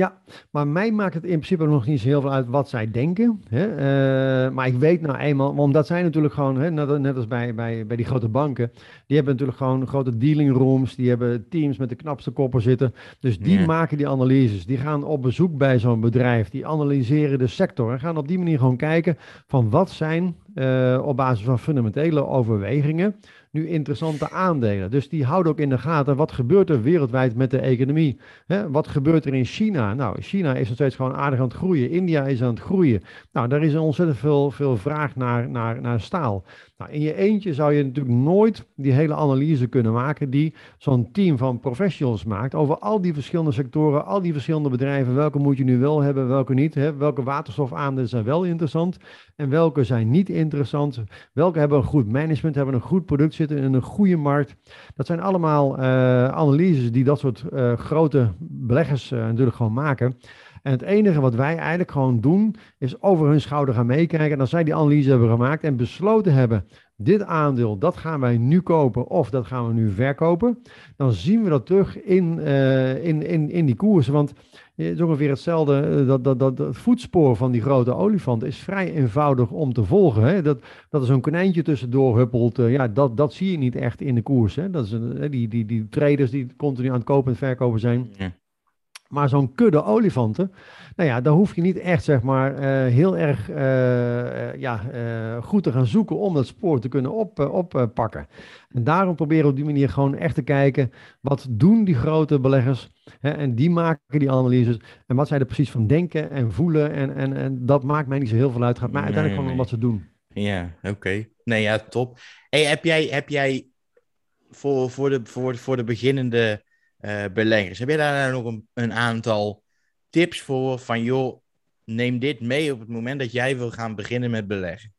Ja, maar mij maakt het in principe nog niet zo heel veel uit wat zij denken. Hè? Uh, maar ik weet nou eenmaal, omdat zij natuurlijk gewoon, hè, net, net, als bij, bij, bij die grote banken, die hebben natuurlijk gewoon grote dealing rooms, die hebben teams met de knapste koppen zitten. Dus die Ja. maken die analyses, die gaan op bezoek bij zo'n bedrijf, die analyseren de sector en gaan op die manier gewoon kijken van wat zijn op basis van fundamentele overwegingen nu interessante aandelen. Dus die houden ook in de gaten wat gebeurt er wereldwijd met de economie. Hè? Wat gebeurt er in China? Nou, China is nog steeds gewoon aardig aan het groeien. India is aan het groeien. Nou, daar is ontzettend veel, veel vraag naar, naar, naar staal. Nou, in je eentje zou je natuurlijk nooit die hele analyse kunnen maken die zo'n team van professionals maakt over al die verschillende sectoren, al die verschillende bedrijven. Welke moet je nu wel hebben, welke niet? Hè? Welke waterstofaandelen zijn wel interessant en welke zijn niet interessant? Welke hebben een goed management, hebben een goed product zitten in een goede markt? Dat zijn allemaal uh, analyses die dat soort uh, grote beleggers uh, natuurlijk gewoon maken. En het enige wat wij eigenlijk gewoon doen, is over hun schouder gaan meekijken. En als zij die analyse hebben gemaakt en besloten hebben, dit aandeel, dat gaan wij nu kopen of dat gaan we nu verkopen, dan zien we dat terug in, uh, in, in, in die koersen. Want het is ongeveer hetzelfde, eh, dat, dat, dat, het voetspoor van die grote olifant is vrij eenvoudig om te volgen. Hè? Dat, dat er zo'n konijntje tussendoor huppelt, uh, ja, dat, dat zie je niet echt in de koers. Hè? Dat is een, die, die, die traders die continu aan het kopen en verkopen zijn. Ja. Maar zo'n kudde olifanten, nou ja, daar hoef je niet echt, zeg maar, uh, heel erg uh, ja, uh, goed te gaan zoeken om dat spoor te kunnen op, oppakken. en daarom proberen we op die manier gewoon echt te kijken, wat doen die grote beleggers? Hè, en die maken die analyses. En wat zij er precies van denken en voelen. En, en, en dat maakt mij niet zo heel veel uit. Gaat maar uiteindelijk gewoon om wat ze doen. Ja, oké. Nee, ja, top. Hey, heb jij, heb jij voor, voor, de, voor, voor de beginnende uh, beleggers. Heb je daar nou nog een, aantal tips voor van joh, neem dit mee op het moment dat jij wil gaan beginnen met beleggen?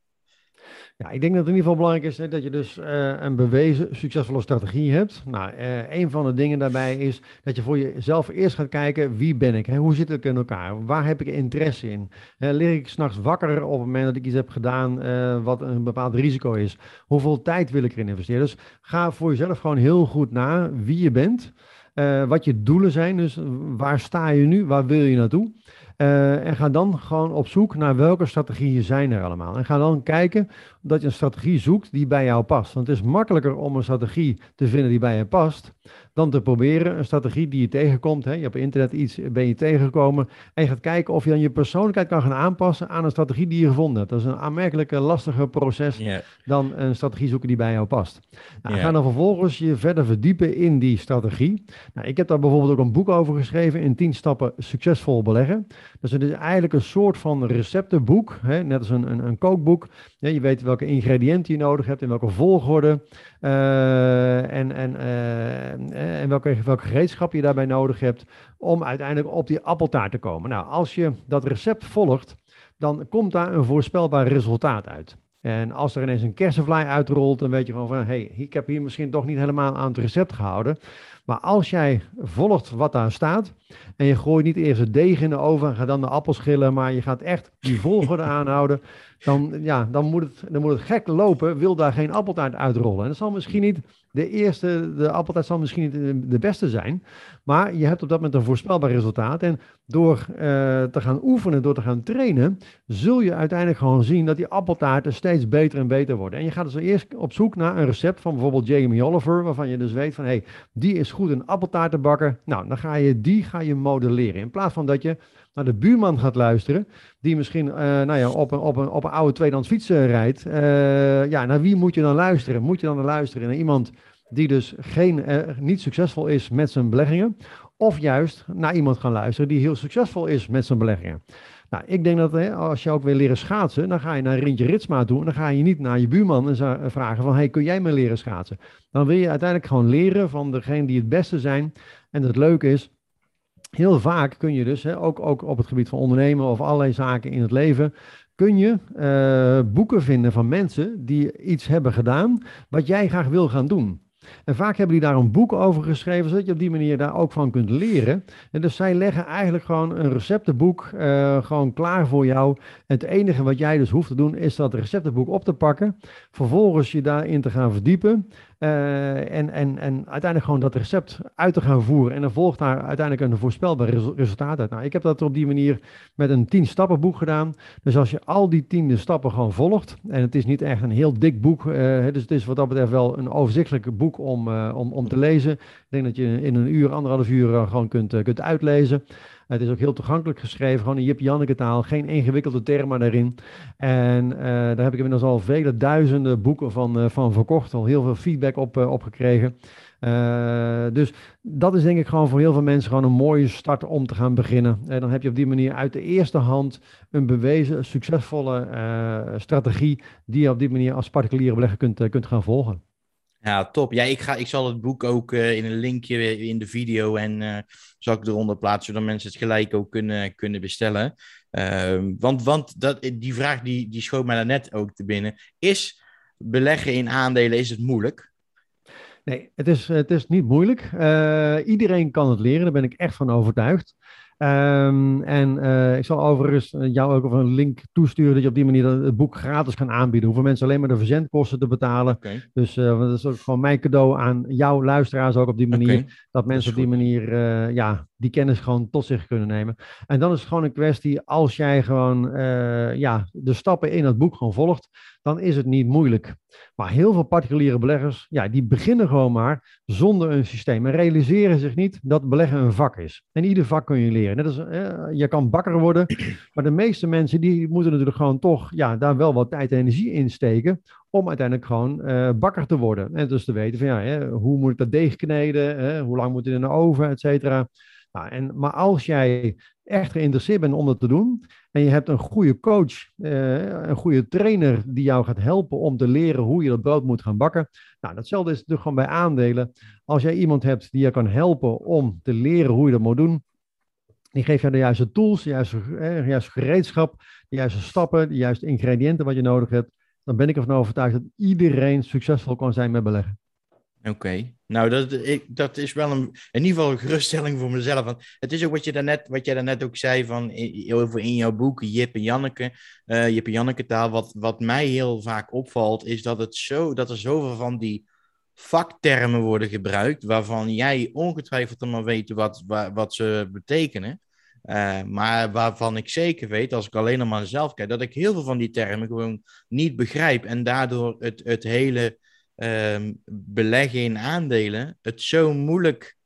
Ja, ik denk dat het in ieder geval belangrijk is hè, dat je dus uh, een bewezen succesvolle strategie hebt. Nou, uh, een van de dingen daarbij is dat je voor jezelf eerst gaat kijken wie ben ik, hè? hoe zit ik in elkaar, waar heb ik interesse in. Uh, lig ik s'nachts wakker op het moment dat ik iets heb gedaan wat een bepaald risico is. Hoeveel tijd wil ik erin investeren? Dus ga voor jezelf gewoon heel goed na wie je bent. Uh, wat je doelen zijn, dus waar sta je nu, waar wil je naartoe? Uh, en ga dan gewoon op zoek naar welke strategieën zijn er allemaal. En ga dan kijken dat je een strategie zoekt die bij jou past. Want het is makkelijker om een strategie te vinden die bij je past, dan te proberen een strategie die je tegenkomt. Hè. Je hebt op internet iets, ben je tegengekomen. En je gaat kijken of je dan je persoonlijkheid kan gaan aanpassen aan een strategie die je gevonden hebt. Dat is een aanmerkelijk lastiger proces yeah. dan een strategie zoeken die bij jou past. Nou, yeah. Ga dan vervolgens je verder verdiepen in die strategie. Nou, ik heb daar bijvoorbeeld ook een boek over geschreven in 10 stappen succesvol beleggen. Dus het is eigenlijk een soort van receptenboek, hè, net als een, een, een kookboek. Ja, je weet welke ingrediënten je nodig hebt, in welke volgorde uh, en, en, uh, en welke, welke gereedschap je daarbij nodig hebt om uiteindelijk op die appeltaart te komen. Nou, als je dat recept volgt, dan komt daar een voorspelbaar resultaat uit. En als er ineens een kersenvlaai uitrolt, dan weet je gewoon van, hé, hey, ik heb hier misschien toch niet helemaal aan het recept gehouden. Maar als jij volgt wat daar staat en je gooit niet eerst het deeg in de oven en gaat dan de appels schillen, maar je gaat echt die volgorde [laughs] aanhouden, dan, ja, dan, moet het, dan moet het gek lopen, wil daar geen appeltaart uitrollen. En dat zal misschien niet de eerste, de appeltaart zal misschien niet de beste zijn, maar je hebt op dat moment een voorspelbaar resultaat. En door uh, te gaan oefenen, door te gaan trainen, zul je uiteindelijk gewoon zien dat die appeltaarten steeds beter en beter worden. En je gaat dus eerst op zoek naar een recept van bijvoorbeeld Jamie Oliver, waarvan je dus weet van, hé, hey, die is goed een appeltaart te bakken. Nou, dan ga je die ga je modelleren. In plaats van dat je naar de buurman gaat luisteren, die misschien uh, nou ja, op, een, op, een, op een oude tweedehands fiets uh, rijdt. Uh, ja, naar wie moet je dan luisteren? Moet je dan luisteren naar iemand die dus geen, niet succesvol is met zijn beleggingen? Of juist naar iemand gaan luisteren die heel succesvol is met zijn beleggingen? Nou, ik denk dat hè, als je ook wil leren schaatsen, dan ga je naar Rintje Ritsma toe. En dan ga je niet naar je buurman en vragen van, hey, kun jij me leren schaatsen? Dan wil je uiteindelijk gewoon leren van degene die het beste zijn. En het leuke is, heel vaak kun je dus, hè, ook, ook op het gebied van ondernemen of allerlei zaken in het leven, kun je uh, boeken vinden van mensen die iets hebben gedaan wat jij graag wil gaan doen. En vaak hebben die daar een boek over geschreven, zodat je op die manier daar ook van kunt leren. En dus zij leggen eigenlijk gewoon een receptenboek uh, gewoon klaar voor jou. En het enige wat jij dus hoeft te doen, is dat receptenboek op te pakken. Vervolgens je daarin te gaan verdiepen. Uh, en, en, en uiteindelijk gewoon dat recept uit te gaan voeren. En dan volgt daar uiteindelijk een voorspelbaar resultaat uit. Nou, ik heb dat op die manier met een tien stappen boek gedaan. Dus als je al die tiende stappen gewoon volgt. En het is niet echt een heel dik boek. Uh, dus het is wat dat betreft wel een overzichtelijk boek om, uh, om, om te lezen. Ik denk dat je in een uur, anderhalf uur gewoon kunt, kunt uitlezen. Het is ook heel toegankelijk geschreven, gewoon in Jip Janneke taal, geen ingewikkelde termen daarin. En daar heb ik inmiddels al vele duizenden boeken van, van verkocht, al heel veel feedback op, op gekregen. Dus dat is denk ik gewoon voor heel veel mensen gewoon een mooie start om te gaan beginnen. En dan heb je op die manier uit de eerste hand een bewezen, succesvolle strategie die je op die manier als particuliere belegger kunt, kunt gaan volgen. Ja, top. Ja, ik, ga, ik zal het boek ook in een linkje in de video en zal ik eronder plaatsen, zodat mensen het gelijk ook kunnen, kunnen bestellen. Ehm, want want dat, die vraag die, die schoot mij net ook te binnen. Is beleggen in aandelen, is het moeilijk? Nee, het is, het is niet moeilijk. Iedereen kan het leren, daar ben ik echt van overtuigd. Um, en uh, ik zal overigens eh, jou ook een link toesturen dat je op die manier het boek gratis kan aanbieden. Hoeven mensen alleen maar de verzendkosten te betalen. Okay. Dus uh, dat is ook gewoon mijn cadeau aan jouw luisteraars ook op die manier. Okay. Dat mensen op die manier ja, die kennis gewoon tot zich kunnen nemen. En dan is het gewoon een kwestie, als jij gewoon ja, de stappen in het boek gewoon volgt, dan is het niet moeilijk. Maar heel veel particuliere beleggers, ja, die beginnen gewoon maar zonder een systeem en realiseren zich niet dat beleggen een vak is. En ieder vak kun je leren. Net als, eh, je kan bakker worden, [clears throat] maar de meeste mensen die moeten natuurlijk gewoon toch ja, daar wel wat tijd en energie in steken om uiteindelijk gewoon uh, bakker te worden. En dus te weten van ja, hè, hoe moet ik dat deeg kneden, hè, hoe lang moet het in de oven, et cetera. Nou, en, maar als jij echt geïnteresseerd bent om dat te doen, en je hebt een goede coach, uh, een goede trainer die jou gaat helpen om te leren hoe je dat brood moet gaan bakken. Nou, datzelfde is natuurlijk gewoon bij aandelen. Als jij iemand hebt die je kan helpen om te leren hoe je dat moet doen, die geeft jou de juiste tools, de juiste, eh, juiste gereedschap, de juiste stappen, de juiste ingrediënten wat je nodig hebt. Dan ben ik ervan overtuigd dat iedereen succesvol kan zijn met beleggen. Oké, nou dat, ik, dat is wel een, in ieder geval een geruststelling voor mezelf. Want het is ook wat, je daarnet, wat jij daarnet ook zei van, in jouw boek, Jip en Janneke, uh, Jip en Janneke taal. Wat, wat mij heel vaak opvalt, is dat, het zo, dat er zoveel van die vaktermen worden gebruikt, waarvan jij ongetwijfeld maar weet wat, wat, ze betekenen. Uh, maar waarvan ik zeker weet, als ik alleen nog maar zelf kijk, dat ik heel veel van die termen gewoon niet begrijp. En daardoor het, het hele um, beleggen in aandelen het zo moeilijk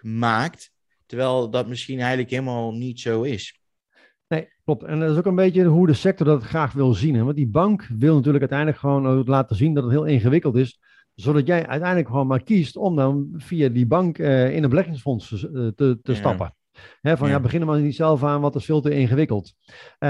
maakt, terwijl dat misschien eigenlijk helemaal niet zo is. Nee, klopt. En dat is ook een beetje hoe de sector dat graag wil zien. Hè? Want die bank wil natuurlijk uiteindelijk gewoon laten zien dat het heel ingewikkeld is zodat jij uiteindelijk gewoon maar kiest om dan via die bank uh, in een beleggingsfonds te, te ja. stappen van ja. ja, beginnen maar niet zelf aan, wat is veel te ingewikkeld. Uh,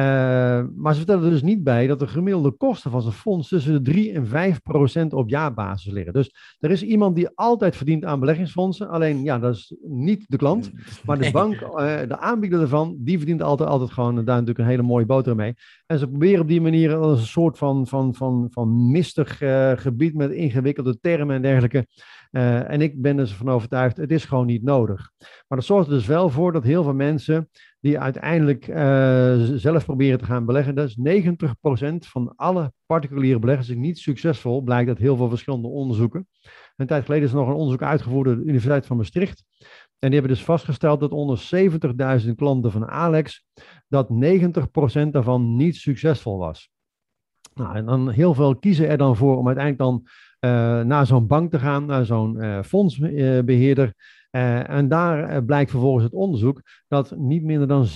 maar ze vertellen er dus niet bij dat de gemiddelde kosten van zijn fonds tussen de 3 en 5 procent op jaarbasis liggen. Dus er is iemand die altijd verdient aan beleggingsfondsen. Alleen ja, dat is niet de klant. Maar de bank, uh, de aanbieder ervan, die verdient altijd, altijd gewoon daar natuurlijk een hele mooie boter mee. En ze proberen op die manier als een soort van, van, van, van mistig uh, gebied met ingewikkelde termen en dergelijke. Uh, en ik ben dus van overtuigd, het is gewoon niet nodig. Maar dat zorgt er dus wel voor dat heel veel mensen die uiteindelijk uh, zelf proberen te gaan beleggen, dat is 90% van alle particuliere beleggers is niet succesvol, blijkt uit heel veel verschillende onderzoeken. Een tijd geleden is er nog een onderzoek uitgevoerd door de Universiteit van Maastricht. En die hebben dus vastgesteld dat onder 70.000 klanten van Alex, dat 90% daarvan niet succesvol was. Nou, en dan heel veel kiezen er dan voor om uiteindelijk dan naar zo'n bank te gaan, naar zo'n uh, fondsbeheerder. Uh, en daar blijkt vervolgens het onderzoek dat niet minder dan 96%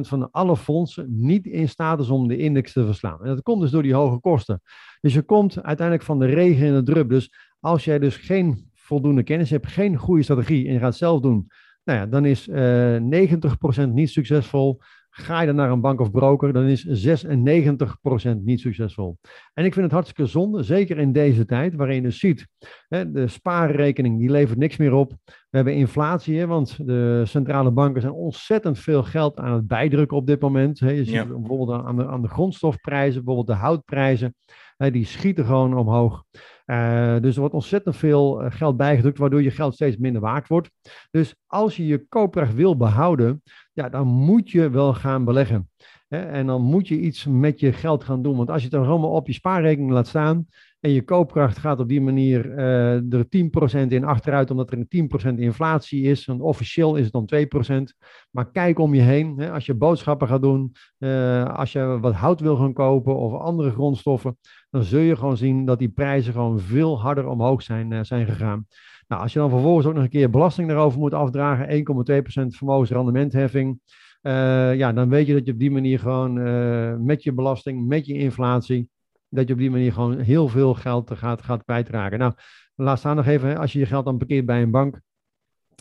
van alle fondsen niet in staat is om de index te verslaan. En dat komt dus door die hoge kosten. Dus je komt uiteindelijk van de regen in de drup. Dus als jij dus geen voldoende kennis hebt, geen goede strategie en je gaat zelf doen, nou ja, dan is 90% niet succesvol. Ga je dan naar een bank of broker, dan is 96% niet succesvol. En ik vind het hartstikke zonde, zeker in deze tijd, waarin je ziet, hè, de spaarrekening die levert niks meer op. We hebben inflatie, hè, want de centrale banken zijn ontzettend veel geld aan het bijdrukken op dit moment. Hè. Je ziet ja. bijvoorbeeld aan de, aan de grondstofprijzen, bijvoorbeeld de houtprijzen, hè, die schieten gewoon omhoog. Uh, dus er wordt ontzettend veel eh, geld bijgedrukt, waardoor je geld steeds minder waard wordt. Dus als je je koopkracht wil behouden, ja, dan moet je wel gaan beleggen. Hè? En dan moet je iets met je geld gaan doen. Want als je het dan allemaal op je spaarrekening laat staan en je koopkracht gaat op die manier uh, er 10% in achteruit, omdat er een 10% inflatie is. En officieel is het dan 2%. Maar kijk om je heen. Hè? Als je boodschappen gaat doen, uh, als je wat hout wil gaan kopen of andere grondstoffen, dan zul je gewoon zien dat die prijzen gewoon veel harder omhoog zijn, uh, zijn gegaan. Nou, als je dan vervolgens ook nog een keer belasting daarover moet afdragen, 1,2% vermogensrendementheffing, uh, ja, dan weet je dat je op die manier gewoon uh, met je belasting, met je inflatie, dat je op die manier gewoon heel veel geld gaat, gaat kwijtraken. Nou, laat staan nog even, als je je geld dan parkeert bij een bank,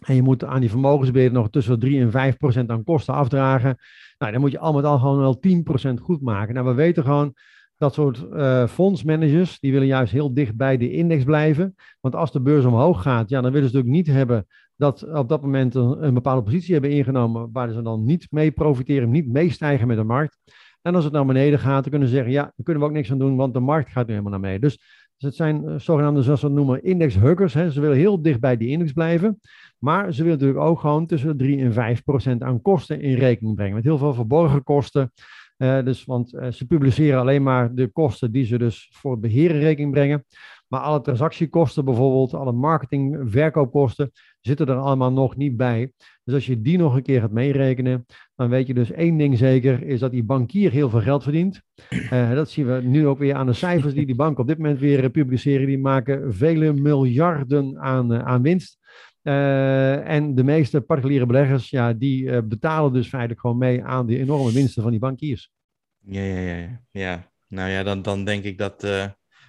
en je moet aan die vermogensbeheer nog tussen 3 en 5 procent aan kosten afdragen. Nou, dan moet je al met al gewoon wel 10 procent goed maken. Nou, we weten gewoon dat soort uh, fondsmanagers, die willen juist heel dicht bij de index blijven. Want als de beurs omhoog gaat, ja, dan willen ze natuurlijk niet hebben dat op dat moment een, bepaalde positie hebben ingenomen waar ze dan niet mee profiteren, niet meestijgen met de markt. En als het naar beneden gaat, dan kunnen ze zeggen, ja, daar kunnen we ook niks aan doen, want de markt gaat nu helemaal naar beneden. Dus, dus het zijn uh, zogenaamde, zoals we het noemen, indexhuggers. Ze willen heel dicht bij die index blijven. Maar ze willen natuurlijk ook gewoon tussen de 3 en 5 procent aan kosten in rekening brengen. Met heel veel verborgen kosten. Uh, dus, want uh, ze publiceren alleen maar de kosten die ze dus voor het beheer in rekening brengen. Maar alle transactiekosten bijvoorbeeld, alle marketing, verkoopkosten, zitten er allemaal nog niet bij. Dus als je die nog een keer gaat meerekenen, dan weet je dus één ding zeker, is dat die bankier heel veel geld verdient. Uh, [clears throat] dat zien we nu ook weer aan de cijfers die die banken op dit moment weer publiceren. Die maken vele miljarden aan, aan winst. Uh, en de meeste particuliere beleggers, ja, die uh, betalen dus feitelijk gewoon mee aan die enorme winsten van die bankiers. Ja, ja, ja. ja. Nou ja, dan, dan denk ik dat, uh,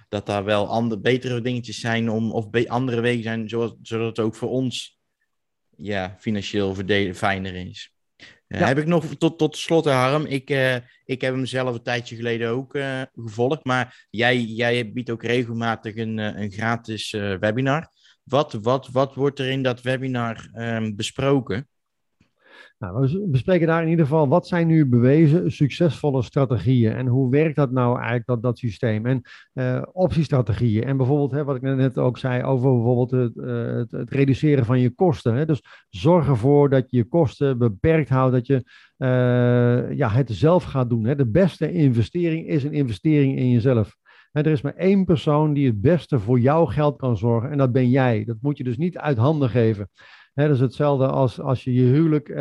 dat daar wel andere, betere dingetjes zijn om, of andere wegen zijn, zoals, zodat het ook voor ons ja, financieel verdelen fijner is. Ja. Heb ik nog tot, tot slot, Harm. Ik, ik heb hem zelf een tijdje geleden ook gevolgd, maar jij, jij biedt ook regelmatig een, een gratis webinar. Wat, wat, wat wordt er in dat webinar um, besproken? Nou, we bespreken daar in ieder geval wat zijn nu bewezen succesvolle strategieën en hoe werkt dat nou eigenlijk, dat, dat systeem? En uh, optiestrategieën en bijvoorbeeld hè, wat ik net ook zei over bijvoorbeeld het, uh, het, reduceren van je kosten. Hè? Dus zorg ervoor dat je je kosten beperkt houdt, dat je uh, ja, het zelf gaat doen. Hè? De beste investering is een investering in jezelf er is maar één persoon die het beste voor jouw geld kan zorgen en dat ben jij. Dat moet je dus niet uit handen geven. dat is hetzelfde als als je je huwelijk, uh,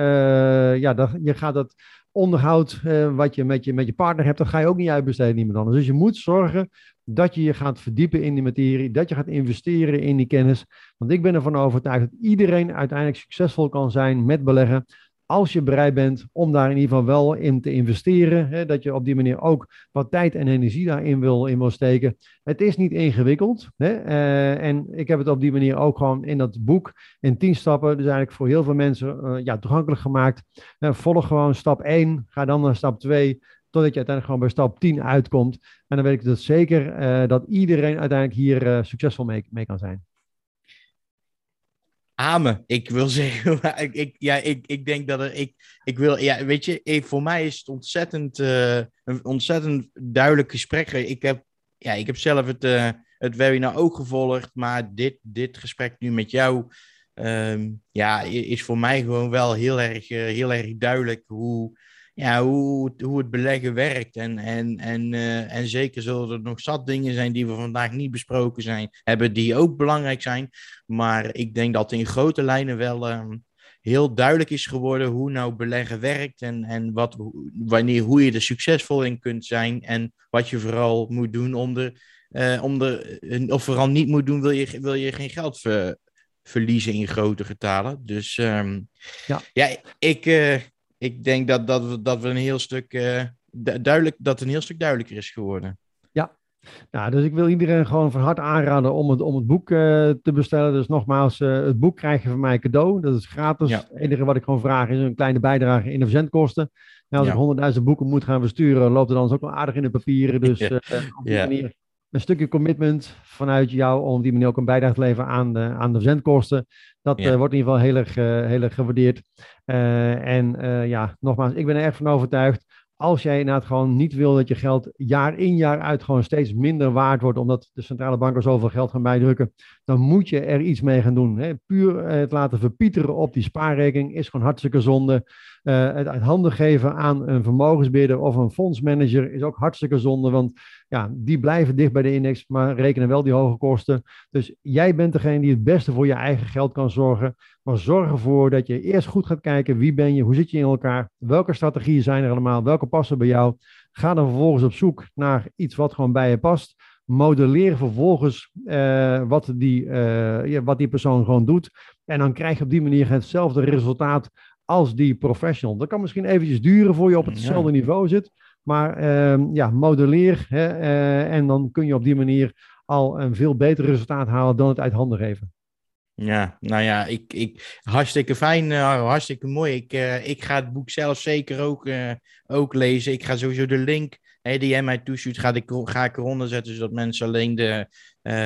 ja, dat, je gaat dat onderhoud uh, wat je met, je met je partner hebt, dat ga je ook niet uitbesteden iemand anders. Dus je moet zorgen dat je je gaat verdiepen in die materie, dat je gaat investeren in die kennis. Want ik ben ervan overtuigd dat iedereen uiteindelijk succesvol kan zijn met beleggen als je bereid bent om daar in ieder geval wel in te investeren, hè, dat je op die manier ook wat tijd en energie daarin wil, in wil steken. Het is niet ingewikkeld. Hè, uh, en ik heb het op die manier ook gewoon in dat boek in 10 stappen, dus eigenlijk voor heel veel mensen uh, ja, toegankelijk gemaakt. Uh, volg gewoon stap 1, ga dan naar stap 2, totdat je uiteindelijk gewoon bij stap 10 uitkomt. En dan weet ik dus zeker dat iedereen uiteindelijk hier succesvol mee kan zijn. Amen. Ik wil zeggen, [laughs] ik, ja, ik, ik denk dat er, ik, ik wil, ja, weet je, voor mij is het ontzettend, uh, een ontzettend duidelijk gesprek. Ik heb, ja, ik heb zelf het, uh, het webinar ook gevolgd, maar dit, dit gesprek nu met jou, um, ja, is voor mij gewoon wel heel erg, uh, heel erg duidelijk hoe, ja, hoe, hoe het beleggen werkt. En, en, en, uh, en zeker zullen er nog zat dingen zijn die we vandaag niet besproken zijn, hebben, die ook belangrijk zijn. Maar ik denk dat in grote lijnen wel um, heel duidelijk is geworden hoe nou beleggen werkt. En, en wat, wanneer, hoe je er succesvol in kunt zijn. En wat je vooral moet doen om er, uh, om er of vooral niet moet doen, wil je, wil je geen geld ver, verliezen in grote getalen. Dus um, ja. ja, ik, uh, ik denk dat, dat, we, dat we een heel stuk uh, duidelijk, dat een heel stuk duidelijker is geworden. Ja, nou, dus ik wil iedereen gewoon van harte aanraden om het, om het boek uh, te bestellen. Dus nogmaals, uh, het boek krijg je van mij cadeau. Dat is gratis. Ja. Het enige wat ik gewoon vraag is een kleine bijdrage in de verzendkosten. Nou, als ja. ik 100.000 boeken moet gaan versturen, loopt het dan ook wel aardig in de papieren. Dus [laughs] ja. op die manier een stukje commitment vanuit jou om die manier ook een bijdrage te leveren aan de, aan de verzendkosten. Dat ja. uh, wordt in ieder geval heel erg, uh, heel erg gewaardeerd. Uh, en ja, nogmaals, ik ben er echt van overtuigd. Als jij inderdaad gewoon niet wil dat je geld jaar in jaar uit gewoon steeds minder waard wordt, omdat de centrale banken zoveel geld gaan bijdrukken, dan moet je er iets mee gaan doen. Hè. Puur het laten verpieteren op die spaarrekening is gewoon hartstikke zonde. Uh, het handen geven aan een vermogensbeheerder of een fondsmanager is ook hartstikke zonde, want ja, die blijven dicht bij de index, maar rekenen wel die hoge kosten. Dus jij bent degene die het beste voor je eigen geld kan zorgen. Maar zorg ervoor dat je eerst goed gaat kijken wie ben je, hoe zit je in elkaar, welke strategieën zijn er allemaal, welke passen bij jou. Ga dan vervolgens op zoek naar iets wat gewoon bij je past. modelleer vervolgens wat, die, ja, wat die persoon gewoon doet. En dan krijg je op die manier hetzelfde resultaat als die professional. Dat kan misschien eventjes duren voor je op hetzelfde niveau zit. Maar ehm, ja, modelleer hè, en dan kun je op die manier al een veel beter resultaat halen dan het uit handen geven. Ja, nou ja, ik, ik, hartstikke fijn, uh, hartstikke mooi. Ik, uh, ik ga het boek zelf zeker ook, uh, ook lezen. Ik ga sowieso de link jij mij toestuurt, ga ik, ga ik eronder zetten, zodat mensen alleen de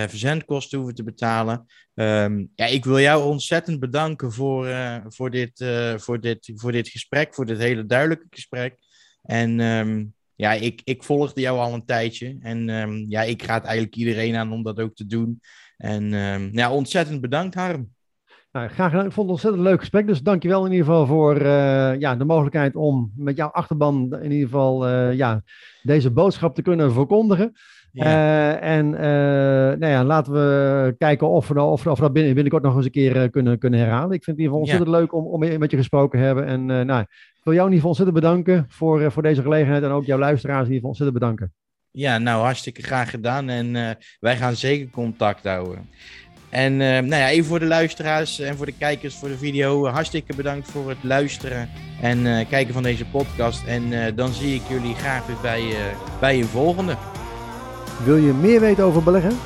verzendkosten hoeven te betalen. Um, ja, ik wil jou ontzettend bedanken voor, voor, dit, voor, dit, voor dit gesprek, voor dit hele duidelijke gesprek. En um, ja, ik, ik volgde jou al een tijdje. En um, ja, ik raad eigenlijk iedereen aan om dat ook te doen. En ja, ontzettend bedankt, Harm. Nou, graag gedaan. Ik vond het een ontzettend leuk gesprek. Dus dankjewel in ieder geval voor uh, ja, de mogelijkheid om met jouw achterban in ieder geval uh, ja, deze boodschap te kunnen verkondigen. Ja. Uh, en nou ja, laten we kijken of we, of, of we dat binnen, binnenkort nog eens een keer kunnen, kunnen herhalen. Ik vind het in ieder geval ontzettend ja. leuk om, om met je gesproken te hebben. En nou, ik wil jou in ieder geval ontzettend bedanken voor, voor deze gelegenheid. En ook jouw luisteraars in ieder geval ontzettend bedanken. Ja, nou hartstikke graag gedaan. En wij gaan zeker contact houden. En uh, nou ja, even voor de luisteraars en voor de kijkers voor de video. Hartstikke bedankt voor het luisteren en uh, kijken van deze podcast. En dan zie ik jullie graag weer bij, bij een volgende. Wil je meer weten over beleggen?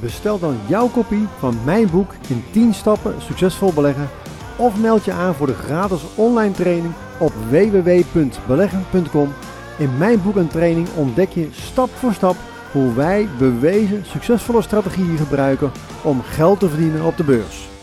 Bestel dan jouw kopie van mijn boek in 10 stappen succesvol beleggen. Of meld je aan voor de gratis online training op www.beleggen.com in mijn boek en training ontdek je stap voor stap hoe wij bewezen succesvolle strategieën gebruiken om geld te verdienen op de beurs.